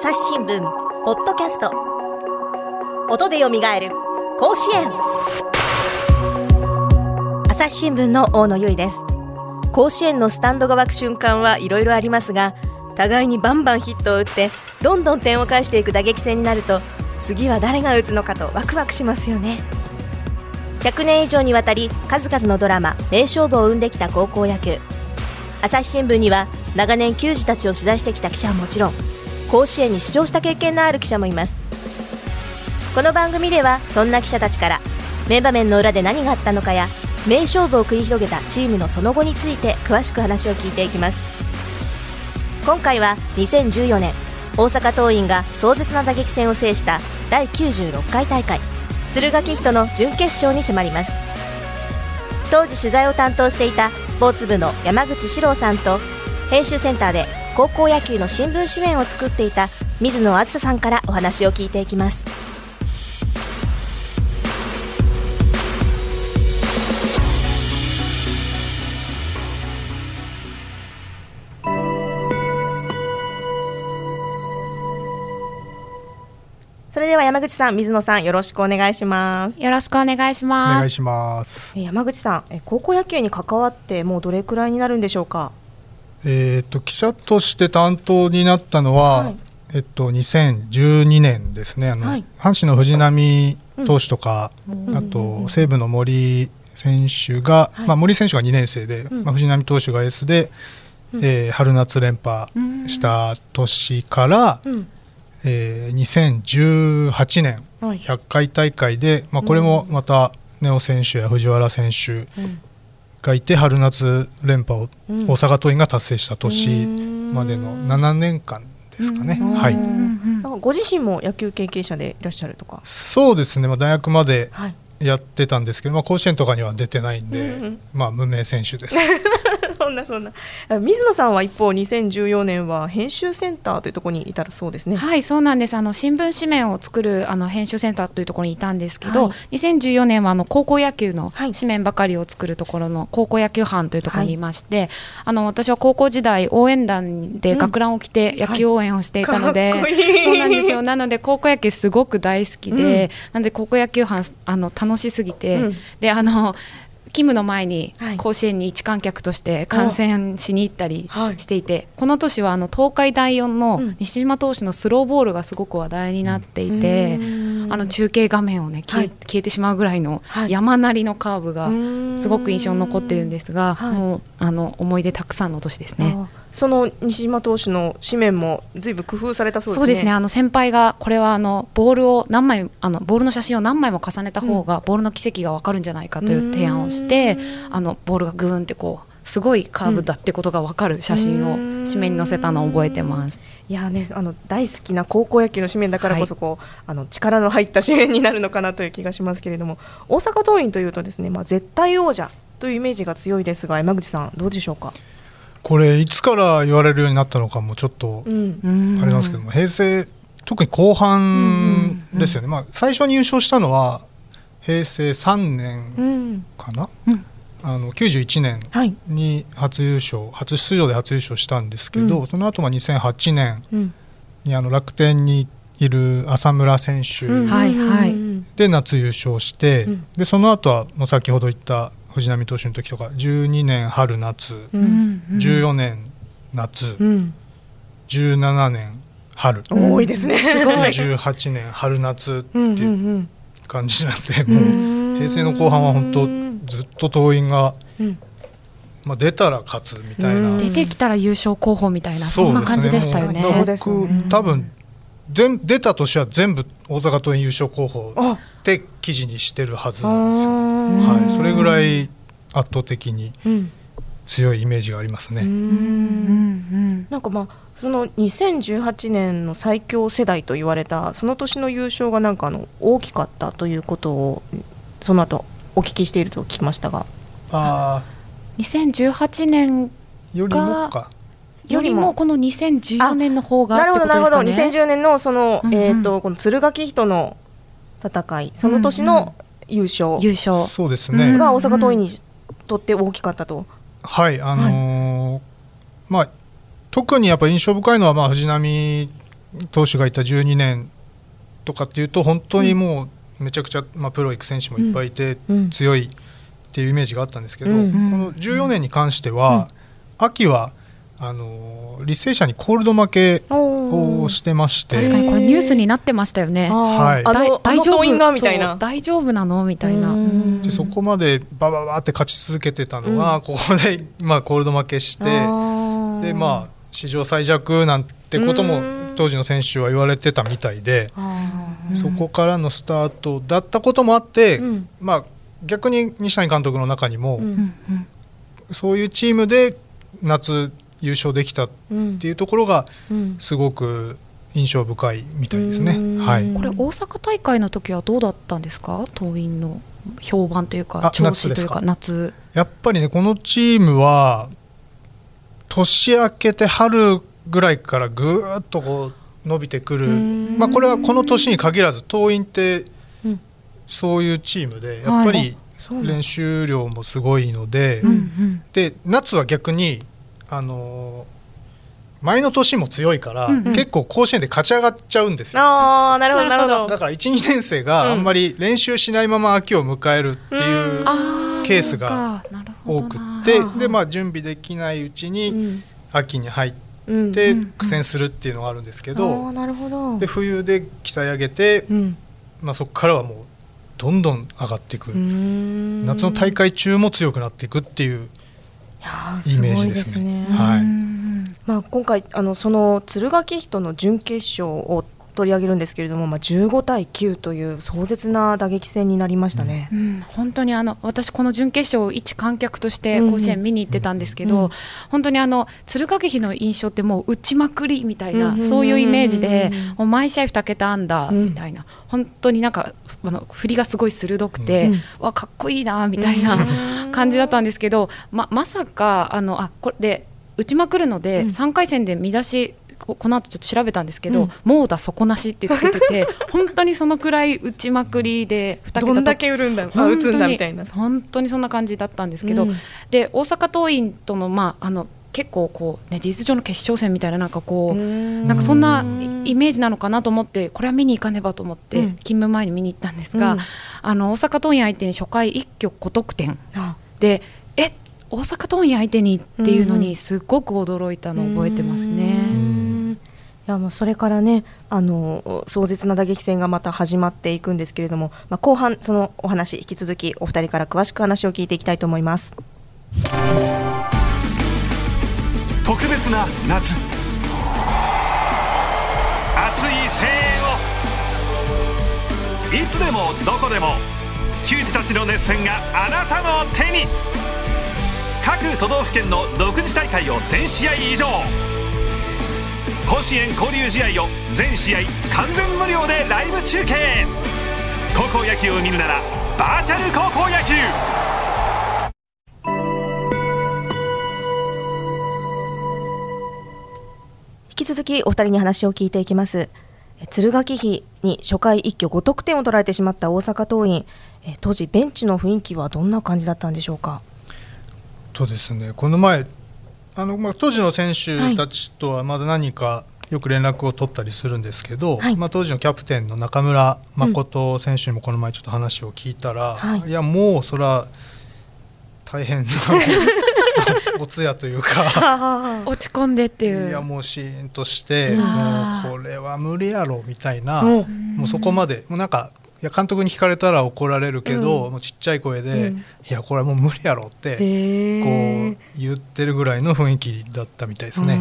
朝日新聞ポッドキャスト。音でよみがえる甲子園。朝日新聞の大野由依です。甲子園のスタンドが湧く瞬間はいろいろありますが互いにバンバンヒットを打ってどんどん点を返していく打撃戦になると次は誰が打つのかとワクワクしますよね。100年以上にわたり数々のドラマ名勝負を生んできた高校野球。朝日新聞には長年球児たちを取材してきた記者はもちろん甲子園に出場した経験のある記者もいます。この番組ではそんな記者たちから名場面の裏で何があったのかや名勝負を繰り広げたチームのその後について詳しく話を聞いていきます。今回は2014年大阪桐蔭が壮絶な打撃戦を制した第96回大会敦賀気比との準決勝に迫ります。当時取材を担当していたスポーツ部の山口史郎さんと編集センターで高校野球の新聞紙面を作っていた水野梓さんからお話を聞いていきますそれでは山口さん、水野さん、よろしくお願いします。よろしくお願いしおます。願いします。え山口さん、え高校野球に関わってもうどれくらいになるんでしょうか？えっ、と記者として担当になったのは、はい。えっと2012年ですね。あの、はい。阪神の藤浪投手とか、うん。あと西武の森選手が、はい。まあ森選手が2年生で、うん。まあ藤浪投手がエースで、うん。えー春夏連覇した年から、うん、えー2018年はい。100回大会で、まあこれもまた根尾選手や藤原選手うんがいて春夏連覇をうん大阪桐蔭が達成した年うんまでの7年間ですかね。うんはいご自身も野球経験者でいらっしゃるとか？そうですね、まあ、大学まではい。やってたんですけど、まあ、甲子園とかには出てないんで、うんうんまあ、無名選手です。そんなそんな。あ水野さんは一方、2014年は編集センターというところにいたらそうですね。はい、そうなんです。あの新聞紙面を作るあの編集センターというところにいたんですけど、は2014年はあの高校野球のはい紙面ばかりを作るところの高校野球班というところにいまして、あの私は高校時代応援団で学ランを着て野球応援をしていたので、かっこいいそうなんですよ。なので高校野球すごく大好きで、なので高校野球班あの楽しすぎて、うんであの。勤務の前にはい。甲子園に一観客として観戦しに行ったりはい。していて、この年はあの東海第4うん。の西島投手のスローボールがすごく話題になっていて、うん。あの中継画面をね消え,、はい。消えてしまうぐらいのはい。山なりのカーブがうんすごく印象に残ってるんですが、はい。もうあの思い出たくさんの年ですね。あその西島投手の紙面もずいぶん工夫されたそうですね。そうですね。あの先輩がこれはあのボールを何枚あのボールの写真を何枚も重ねた方がボールの軌跡が分かるんじゃないかという提案をしてうん。あのボールがグーンってこうすごいカーブだってことが分かる写真をうん。紙面に載せたのを覚えてます。いやね、あの大好きな高校野球の紙面だからこそこう、あの力の入った紙面になるのかなという気がしますけれども大阪桐蔭というとですね、まあ、絶対王者というイメージが強いですが山口さんどうでしょうか、これいつから言われるようになったのかもちょっとうん。あれなんですけども、平成特に後半ですよね、まあ、最初に優勝したのは平成3う年ん。かな、うん。あの91年はい。に初優勝初出場で初優勝したんですけど、うん。その後は2008年うん。にあの楽天にいる浅村選手で夏優勝して、うん。でその後はもう先ほど言った藤浪投手の時とか12年春夏、ううん。んうん。14年夏、うん。17年春、多いですね。すごい。18年春夏ってうんうんういうん。感じなんで、うもうん平成の後半は本当うんずっと桐蔭が、うん。まあ、出たら勝つみたいな、うん。出てきたら優勝候補みたいなそんですね。な感じでしたよね。ね僕多分全出た年は全部大阪桐蔭優勝候補あ。って記事にしてるはずなんですよ、あーはい、それぐらい圧倒的にうん強いイメージがありますね。うん。うん。うん。なんかまあその2018年の最強世代と言われたその年の優勝がなんかあの大きかったということをその後お聞きしていると聞きましたが。あ2018年ーよりもか。よりもこの2014年の方がなるほどなるほど。ことですかね。2010年のその、うんうん。えっ、とこの敦賀気比との戦いその年の優勝。優勝。そうですね、うん。が大阪桐蔭にとって大きかったと。はいあのーまあ特にやっぱ印象深いのはまあ藤浪投手がいた12年とかっていうと本当にもうめちゃくちゃ、まあ、プロ行く選手もいっぱいいて強いっていうイメージがあったんですけど、この14年に関しては、秋はあの履正社にコールド負けをしてまして。確かにこれニュースになってましたよね。はい、大丈夫。みたいな。大丈夫なのみたいな。でそこまでバババって勝ち続けてたのが、うん、ここで まあコールド負けしてでまあ史上最弱なんてことも当時の選手は言われてたみたいで、そこからのスタートだったこともあって、うん、まあ逆に西谷監督の中にも、そういうチームで夏優勝できたっていうところがすごく印象深いみたいですね。はい、これ大阪大会の時はどうだったんですか？桐蔭の評判というか調子というか夏。やっぱりねこのチームは年明けて春ぐらいからぐーっとこう伸びてくる、まあ、これはこの年に限らず桐蔭ってそういうチームでやっぱり練習量もすごいので、で夏は逆にあの前の年も強いから、うんうん、結構甲子園で勝ち上がっちゃうんですよ。あなるほどなるほど。だから12年生があんまり練習しないまま秋を迎えるっていうケースが多くて、でまあ準備できないうちに秋に入って苦戦するっていうのがあるんですけど,、で冬で鍛え上げて、まあ、そこからはもうどんどん上がっていく。夏の大会中も強くなっていくっていうイメージですね。すね。はい。まあ、今回あのその敦賀気比との準決勝を取り上げるんですけれども、まあ、15対9という壮絶な打撃戦になりましたね、うん、本当にあの私、この準決勝、一観客として甲子園見に行ってたんですけど、うん。うん、本当にあの敦賀気比の印象って、もう打ちまくりみたいな、そういうイメージで、もう毎試合2桁安打みたいな、本当になんか、あの振りがすごい鋭くて、わかっこいいなみたいな 感じだったんですけど、ままさかあのあこれで打ちまくるので、3回戦で見出しここの後ちょっと調べたんですけど、うん、もうだ底なしってつけてて 本当にそのくらい打ちまくりで2桁どんだけ売るんだ打つんだみたいな。本当にそんな感じだったんですけど、うん、で大阪桐蔭とのまああの結構こう、ね、事実上の決勝戦みたいななんかこうなんかそんなイメージなのかなと思ってこれは見に行かねばと思って勤務前に見に行ったんですが、うん、あの大阪桐蔭相手に初回一挙5得点。でえ大阪桐蔭相手にっていうのにすごく驚いたのを覚えてますね。いやもうそれからねあの壮絶な打撃戦がまた始まっていくんですけれども、まあ、後半そのお話引き続きお二人から詳しく話を聞いていきたいと思います。特別な夏。熱い声援を。いつでもどこでも球児たちの熱戦があなたの手に。各都道府県の独自大会を1000試合以上。甲子園交流試合を全試合完全無料でライブ中継。高校野球を見るならバーチャル高校野球。引き続きお二人に話を聞いていきます。敦賀気比に初回一挙5得点を取られてしまった大阪桐蔭。当時ベンチの雰囲気はどんな感じだったんでしょうか？とですね。この前あの、まあ、当時の選手たちとはまだ何かよく連絡を取ったりするんですけど、はい、まあ、当時のキャプテンの中村誠選手にもこの前ちょっと話を聞いたら、うん、いやもうそれは大変なお通夜というか 落ち込んでっていう。いやもうシーンとしてもうこれは無理やろみたいな。もうそこまで。もうなんかいや監督に聞かれたら怒られるけど、うん、もうちっちゃい声で、うん、いやこれはもう無理やろってこう言ってるぐらいの雰囲気だったみたいですね。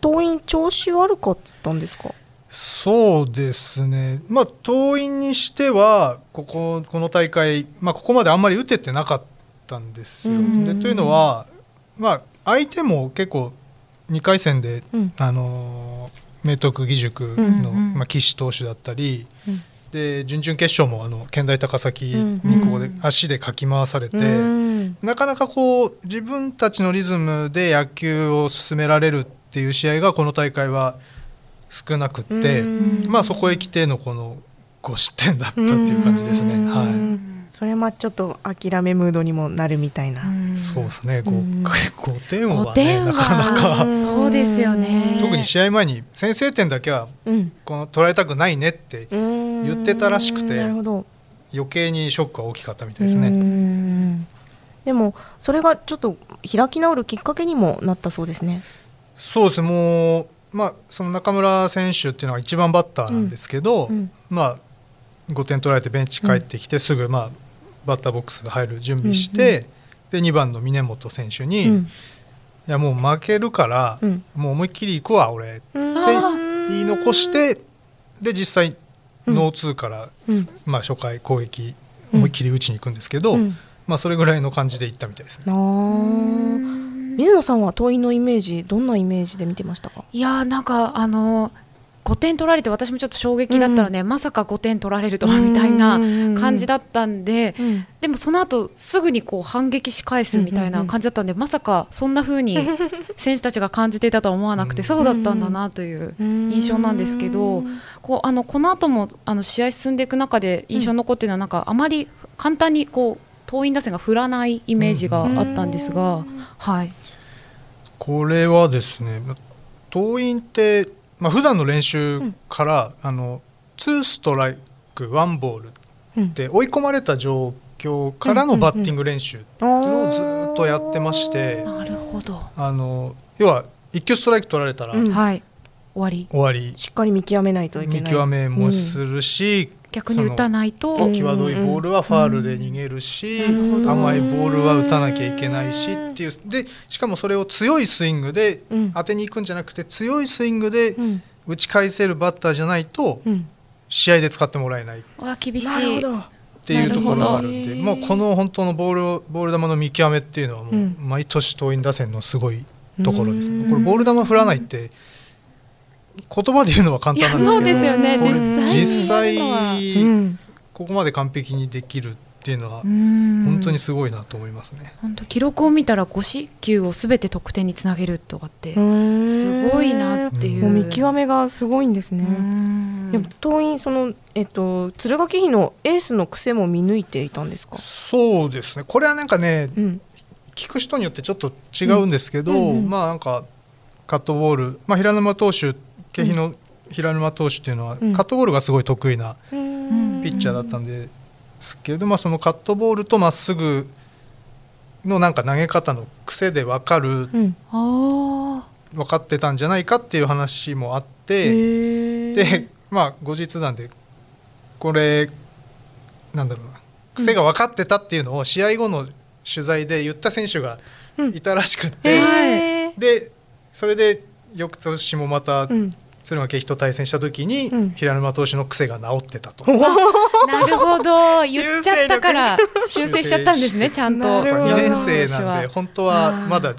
党員調子悪かったんですか？そうですね、まあ、党員にしてはこここの大会、まあ、ここまであんまり打ててなかったんですよ。でというのは、まあ、相手も結構2回戦で、うん、あの明徳義塾の、まあ、岸投手だったり、うん、で準々決勝もあの県大高崎にここで足でかき回されて、うん、なかなかこう自分たちのリズムで野球を進められるっていう試合がこの大会は少なくって、まあ、そこへ来てのこの5失点だったっていう感じですね。はいそれはちょっと諦めムードにもなるみたいな、そうですね。5, うん。5点は5点ねなかなはか。そうですよね。特に試合前に先制点だけはうん。この取られたくないねって言言ってたらしくて余計にショックは大きかったみたいですうね。ん。でもそれがちょっと開き直るきっかけにもなったそうですね。そうです。ねもう、まあ、その中村選手っていうのは1番バッターなんですけど、うん。うん。まあ、5点取られてベンチ帰ってきてすぐ、まあ、バッターボックス入る準備して、で2番の峰本選手に、いうん。やもう負けるから、うん。もう思いっきり行くわ俺。ってうん。言い残してで実際うん。ノーツーから、うん。まあ、初回攻撃思いっきり打ちに行くんですけど、うん。まあ、それぐらいの感じで行ったみたいですね。水野さんは桐蔭のイメージどんなイメージで見てましたか？いやーなんかあの5点取られて私もちょっと衝撃だったので、まさか5点取られるとはみたいな感じだったんで、うん。でもその後すぐにこう反撃し返すみたいな感じだったんで、まさかそんな風に 選手たちが感じていたとは思わなくて、そうだったんだなという印象なんですけど、こうあのこの後もあの試合進んでいく中で印象に残っているのはなんかあまり簡単にこう党員打線が振らないイメージがあったんですが、はい。これはですね党員って、まあ普段の練習から、あの2ストライク1ボールうんで追い込まれた状況からのバッティング練習っていうのをずっとやってまして、なるほど。あの要は1球ストライク取られたらうんはい。終わり。終わり、しっかり見極めないといけない。見極めもするし、逆に打たないと、うん。際どいボールはファールで逃げるし、うん甘いボールは打たなきゃいけないしっていう。でしかもそれを強いスイングでうん。当てに行くんじゃなくて強いスイングでうん。打ち返せるバッターじゃないとうん。試合で使ってもらえない。っわあ厳しい。なるほど。ていうところがある。んでなるほど。もうこの本当のボールをボール球の見極めっていうのはもううん。毎年桐蔭打線のすごいところですうん。ね。これボール球振らないって言葉で言うのは簡単なんですけど。そうですよね。これ実際実際うん。ここまで完璧にできるっていうのは本本当にすごいなと思いますね。本当記録を見たら5四球をすべて得点につなげるとかってうん。すごいなっていう。もう見極めがすごいんですね。うん。やっぱ党員そのえっと敦賀気比のエースの癖も見抜いていたんですか？そうですね。これはなんかねうん。聞く人によってちょっと違うんですけど、うんうんうん。まあなんかカットボール、まあ、平沼投手景比の平沼投手っていうのは、うん。カットボールがすごい得意なうん。ピッチャーだったんですけれど、まあ、そのカットボールとまっすぐのなんか投げ方の癖で分かるうん。あ分かってたんじゃないかっていう話もあっへてー。でまあ後日なんでこれなんだろうな癖が分かってたっていうのを試合後の取材で言った選手がいたらしくって、へー。でそれで翌年もまたうん敦賀気比と対戦した時に、うん。平沼投手の癖が治ってたと。あ。なるほど。言っちゃったから修正しちゃったんですねちゃんと。なるほど。2年生なんで本当はまだ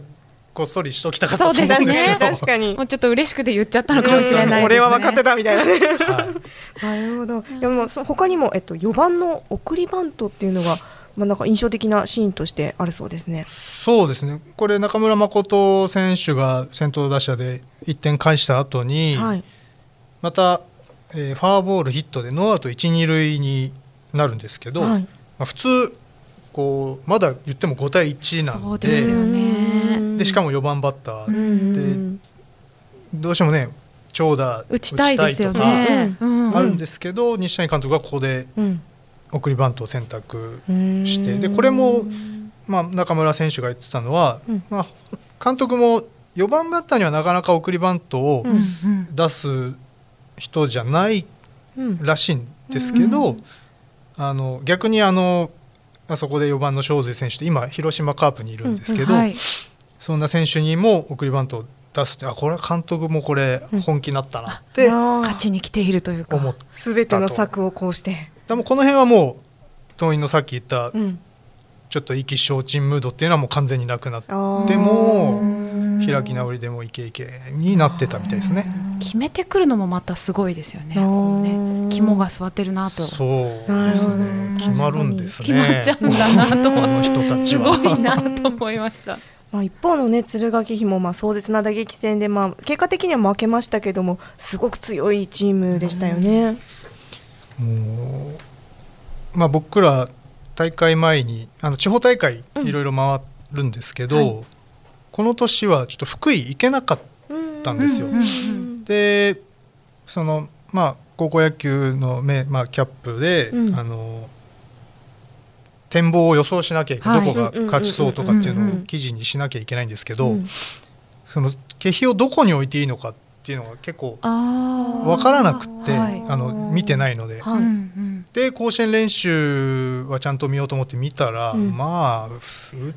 こっそりしときたかったと思うんですけど。そうですね。確かに。もうちょっと嬉しくて言っちゃったのかもしれないですね。これは分かってたみたいなね。はい。なるほど。でもそ他にもえっと4番の送りバントっていうのがまあなんか印象的なシーンとしてあるそうですね。そうですね。これ中村誠選手が先頭打者で1点返した後に、はい。また、えーファーボールヒットでノーアウト一二塁になるんですけど、はい。まあ、普通こうまだ言っても5対1なんでそうですよね。でしかも4番バッター、うんどうしてもね長打打ちたいとかうん。あるんですけど、西谷監督がここでうん送りバントを選択うん。してでこれも、まあ、中村選手が言ってたのは、うん。まあ、監督も4番バッターにはなかなか送りバントをうんうん。出す人じゃないうん。らしいんですけど、あの逆にあのあそこで4番の正髄選手って今広島カープにいるんですけど、はい。そんな選手にも送りバントを出すってあこれは監督もこれ本気になったなって勝ちに来ているというか思ったすべての策をこうして。でもこの辺はもう党員のさっき言ったうん。ちょっと意気消沈ムードっていうのはもう完全になくなっても開き直りでもイケイケになってたみたいですね。決めてくるのもまたすごいですよねね。肝が据わってるなと。そうですね。決まるんですね。決まっちゃうんだなと。思この人たちすはごいなと思いました。まあ、一方のね敦賀気比もまあ壮絶な打撃戦で、まあ、結果的には負けましたけどもすごく強いチームでしたよね。もうまあ僕ら大会前にあの地方大会いろいろ回るんですけど、うんはい、この年はちょっと福井行けなかったんですよ。でそのまあ高校野球のめ、まあ、キャップで、うん、あの展望を予想しなきゃいけない、はい、どこが勝ちそうとかっていうのを記事にしなきゃいけないんですけど、うん、その景品をどこに置いていいのかっていうのが結構分からなくてあ、あの見てないので、はい、で甲子園練習はちゃんと見ようと思って見たら、うん、まあ打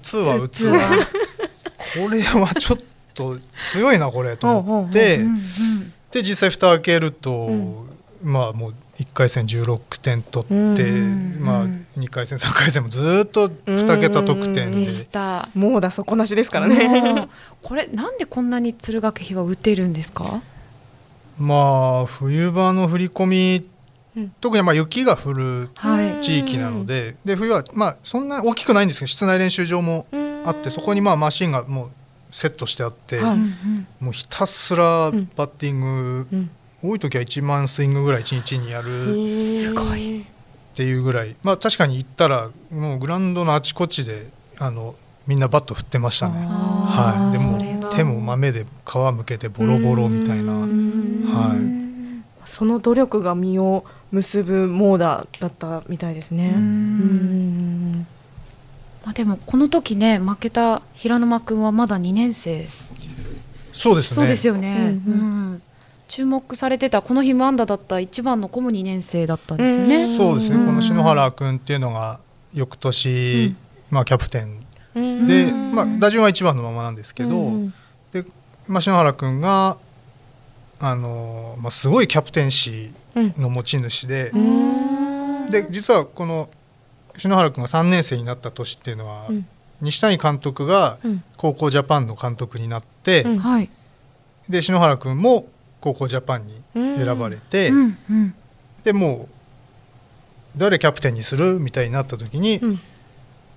つは打つわこれはちょっと強いなこれと思って、で実際蓋開けると、まあもう1回戦16点取って、まあ、2回戦3回戦もずっと2桁得点で。した。もうだ底なしですからね。これなんでこんなに敦賀気比は打てるんですか？まあ冬場の降り込み、うん、特にまあ雪が降る地域なのではい、で冬はまあそんな大きくないんですけど室内練習場もあってそこにまあマシンがもうセットしてあって、はい、もうひたすらバッティング、うん。多い時は1万スイングぐらい1日にやるすごい。っていうぐらい、まあ、確かに行ったらもうグラウンドのあちこちであのみんなバット振ってましたね、はい、でも手も豆で皮むけてボロボロみたいな、はい、その努力が実を結ぶモーダーだったみたいですね。まあ、でもこの時ね負けた平沼君はまだ2年生。そうですね。そうですよね、うん、うん。注目されてたこの日無安打だった一番の子も2年生だったんですよね。そうですね、この篠原君っていうのが翌年、まあ、キャプテン。で、まあ、打順は1番のままなんですけど、でまあ、篠原君があの、まあ、すごいキャプテンシーの持ち主で,、で実はこの篠原君が3年生になった年っていうのは、西谷監督が高校ジャパンの監督になって、で篠原君も高校ジャパンに選ばれて、うん。うん、でもう誰キャプテンにするみたいになった時に、うん、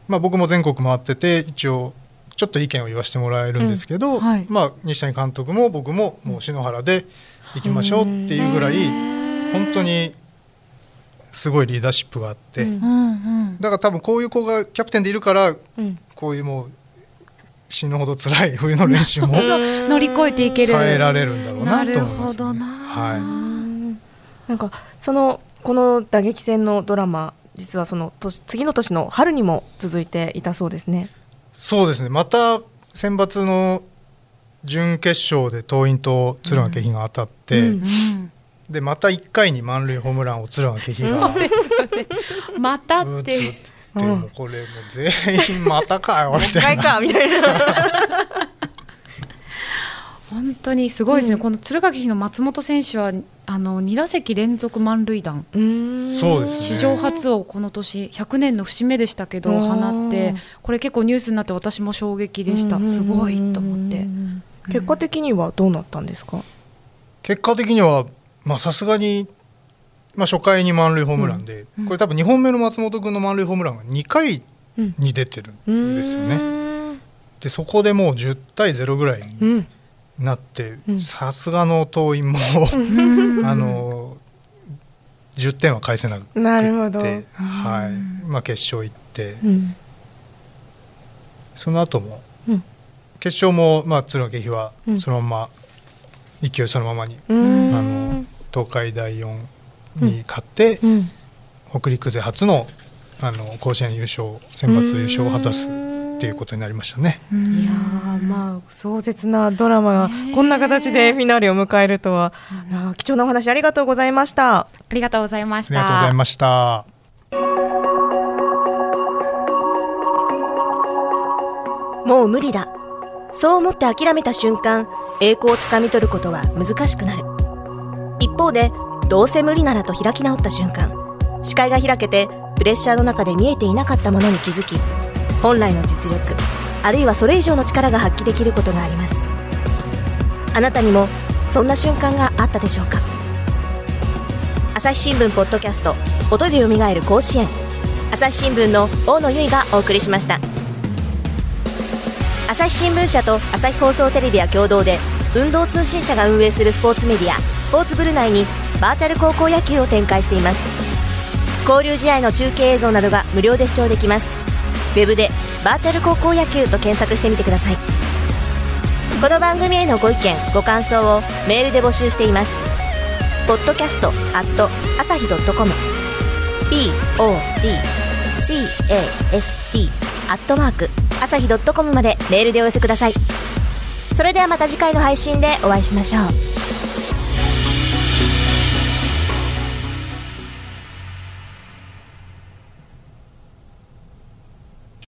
まあ、僕も全国回ってて一応ちょっと意見を言わせてもらえるんですけど、はい、まあ、西谷監督も僕ももう篠原で行きましょうっていうぐらい本当にすごいリーダーシップがあって、だから多分こういう子がキャプテンでいるからこういうもう死ぬほど辛い 冬の練習も 乗り越えていける。耐えられるんだろうなと思います、ね、はい、なんかそのこの打撃戦のドラマ実はその年次の年の春にも続いていたそうですね。そうですね。また選抜の準決勝で桐蔭と敦賀気比が当たって、うんうん。うんでまた1回に満塁ホームランを敦賀気比が、ね、またって。でもこれもう全員またかよ。みたいな。本当にすごいですね、うん、この敦賀気比の松本選手はあの2打席連続満塁弾。そうです、ね、史上初をこの年100年の節目でしたけど放ってこれ結構ニュースになって私も衝撃でした。すごいと思って。結果的にはどうなったんですか？結果的にはさすがにまあ、初回に満塁ホームランで、うん、これ多分2本目の松本君の満塁ホームランが2回に出てるんですよね。うん、でそこでもう10対0ぐらいになってさすがの桐蔭もあの10点は返せなくてはい。まあ、決勝行って、その後も、決勝も、まあ、敦賀気比はそのまま、勢いそのままに、あの東海大4に勝って、うん、北陸勢初のあの甲子園優勝選抜優勝を果たすっていうことになりましたね。いやまあ壮絶なドラマがこんな形でフィナーレを迎えるとは、貴重なお話ありがとうございました。ありがとうございました。ありがとうございました。もう無理だ。そう思って諦めた瞬間、栄光をつかみ取ることは難しくなる。一方でどうせ無理ならと開き直った瞬間視界が開けてプレッシャーの中で見えていなかったものに気づき本来の実力あるいはそれ以上の力が発揮できることがあります。あなたにもそんな瞬間があったでしょうか？朝日新聞ポッドキャスト音でよみがえる甲子園。朝日新聞の大野由依がお送りしました。朝日新聞社と朝日放送テレビは共同で運動通信社が運営するスポーツメディアスポーツブル内にバーチャル高校野球を展開しています交流試合の中継映像などが無料で視聴できますウェブで「バーチャル高校野球」と検索してみてください。この番組へのご意見ご感想をメールで募集しています。ポッドキャストアット朝日 .com podcast アットマーク朝日 .com までメールでお寄せください。それではまた次回の配信でお会いしましょう。